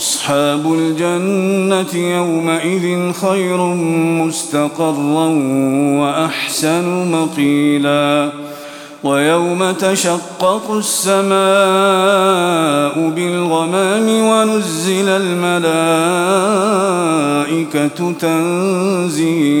أصحاب الجنة يومئذ خير مستقرا وأحسن مقيلا ويوم تشقق السماء بالغمام ونزل الملائكة تنزيلا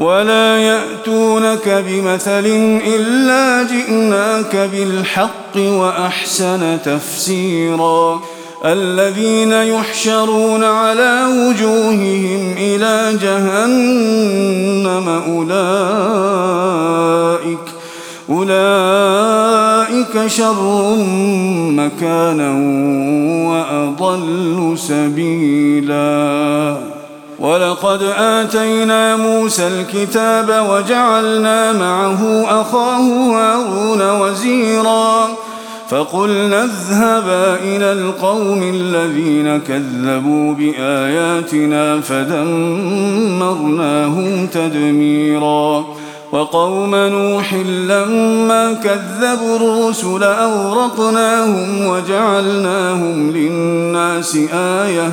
ولا يأتونك بمثل إلا جئناك بالحق وأحسن تفسيرا. الذين يحشرون على وجوههم إلى جهنم أولئك أولئك شر مكانا وأضل سبيلاً. ولقد آتينا موسى الكتاب وجعلنا معه أخاه هارون وزيرا فقلنا اذهبا إلى القوم الذين كذبوا بآياتنا فدمرناهم تدميرا وقوم نوح لما كذبوا الرسل أورقناهم وجعلناهم للناس آيةً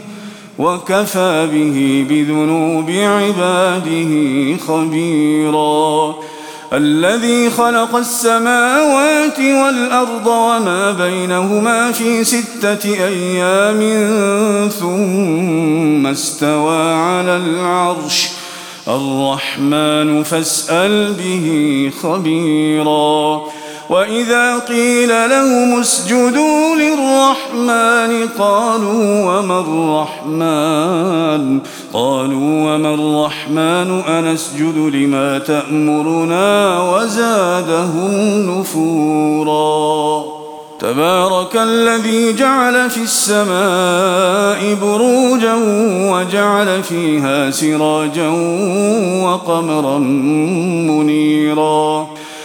وكفى به بذنوب عباده خبيراً. الذي خلق السماوات والأرض وما بينهما في ستة أيام ثم استوى على العرش. الرحمن فاسأل به خبيراً. وإذا قيل لهم اسجدوا للرحمن قالوا وما الرحمن؟ قالوا وما الرحمن؟ أنسجد لما تأمرنا وزادهم نفورا. تبارك الذي جعل في السماء بروجا وجعل فيها سراجا وقمرا منيرا.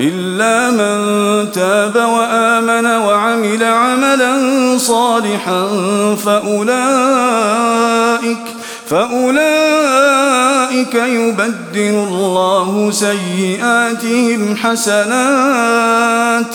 إلا من تاب وآمن وعمل عملا صالحا فأولئك فأولئك يبدل الله سيئاتهم حسنات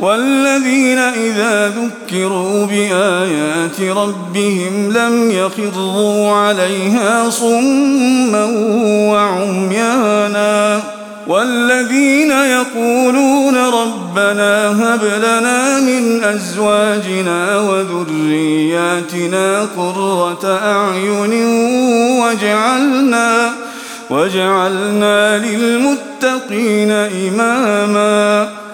والذين إذا ذكروا بآيات ربهم لم يخروا عليها صما وعميانا والذين يقولون ربنا هب لنا من أزواجنا وذرياتنا قرة أعين واجعلنا واجعلنا للمتقين إماما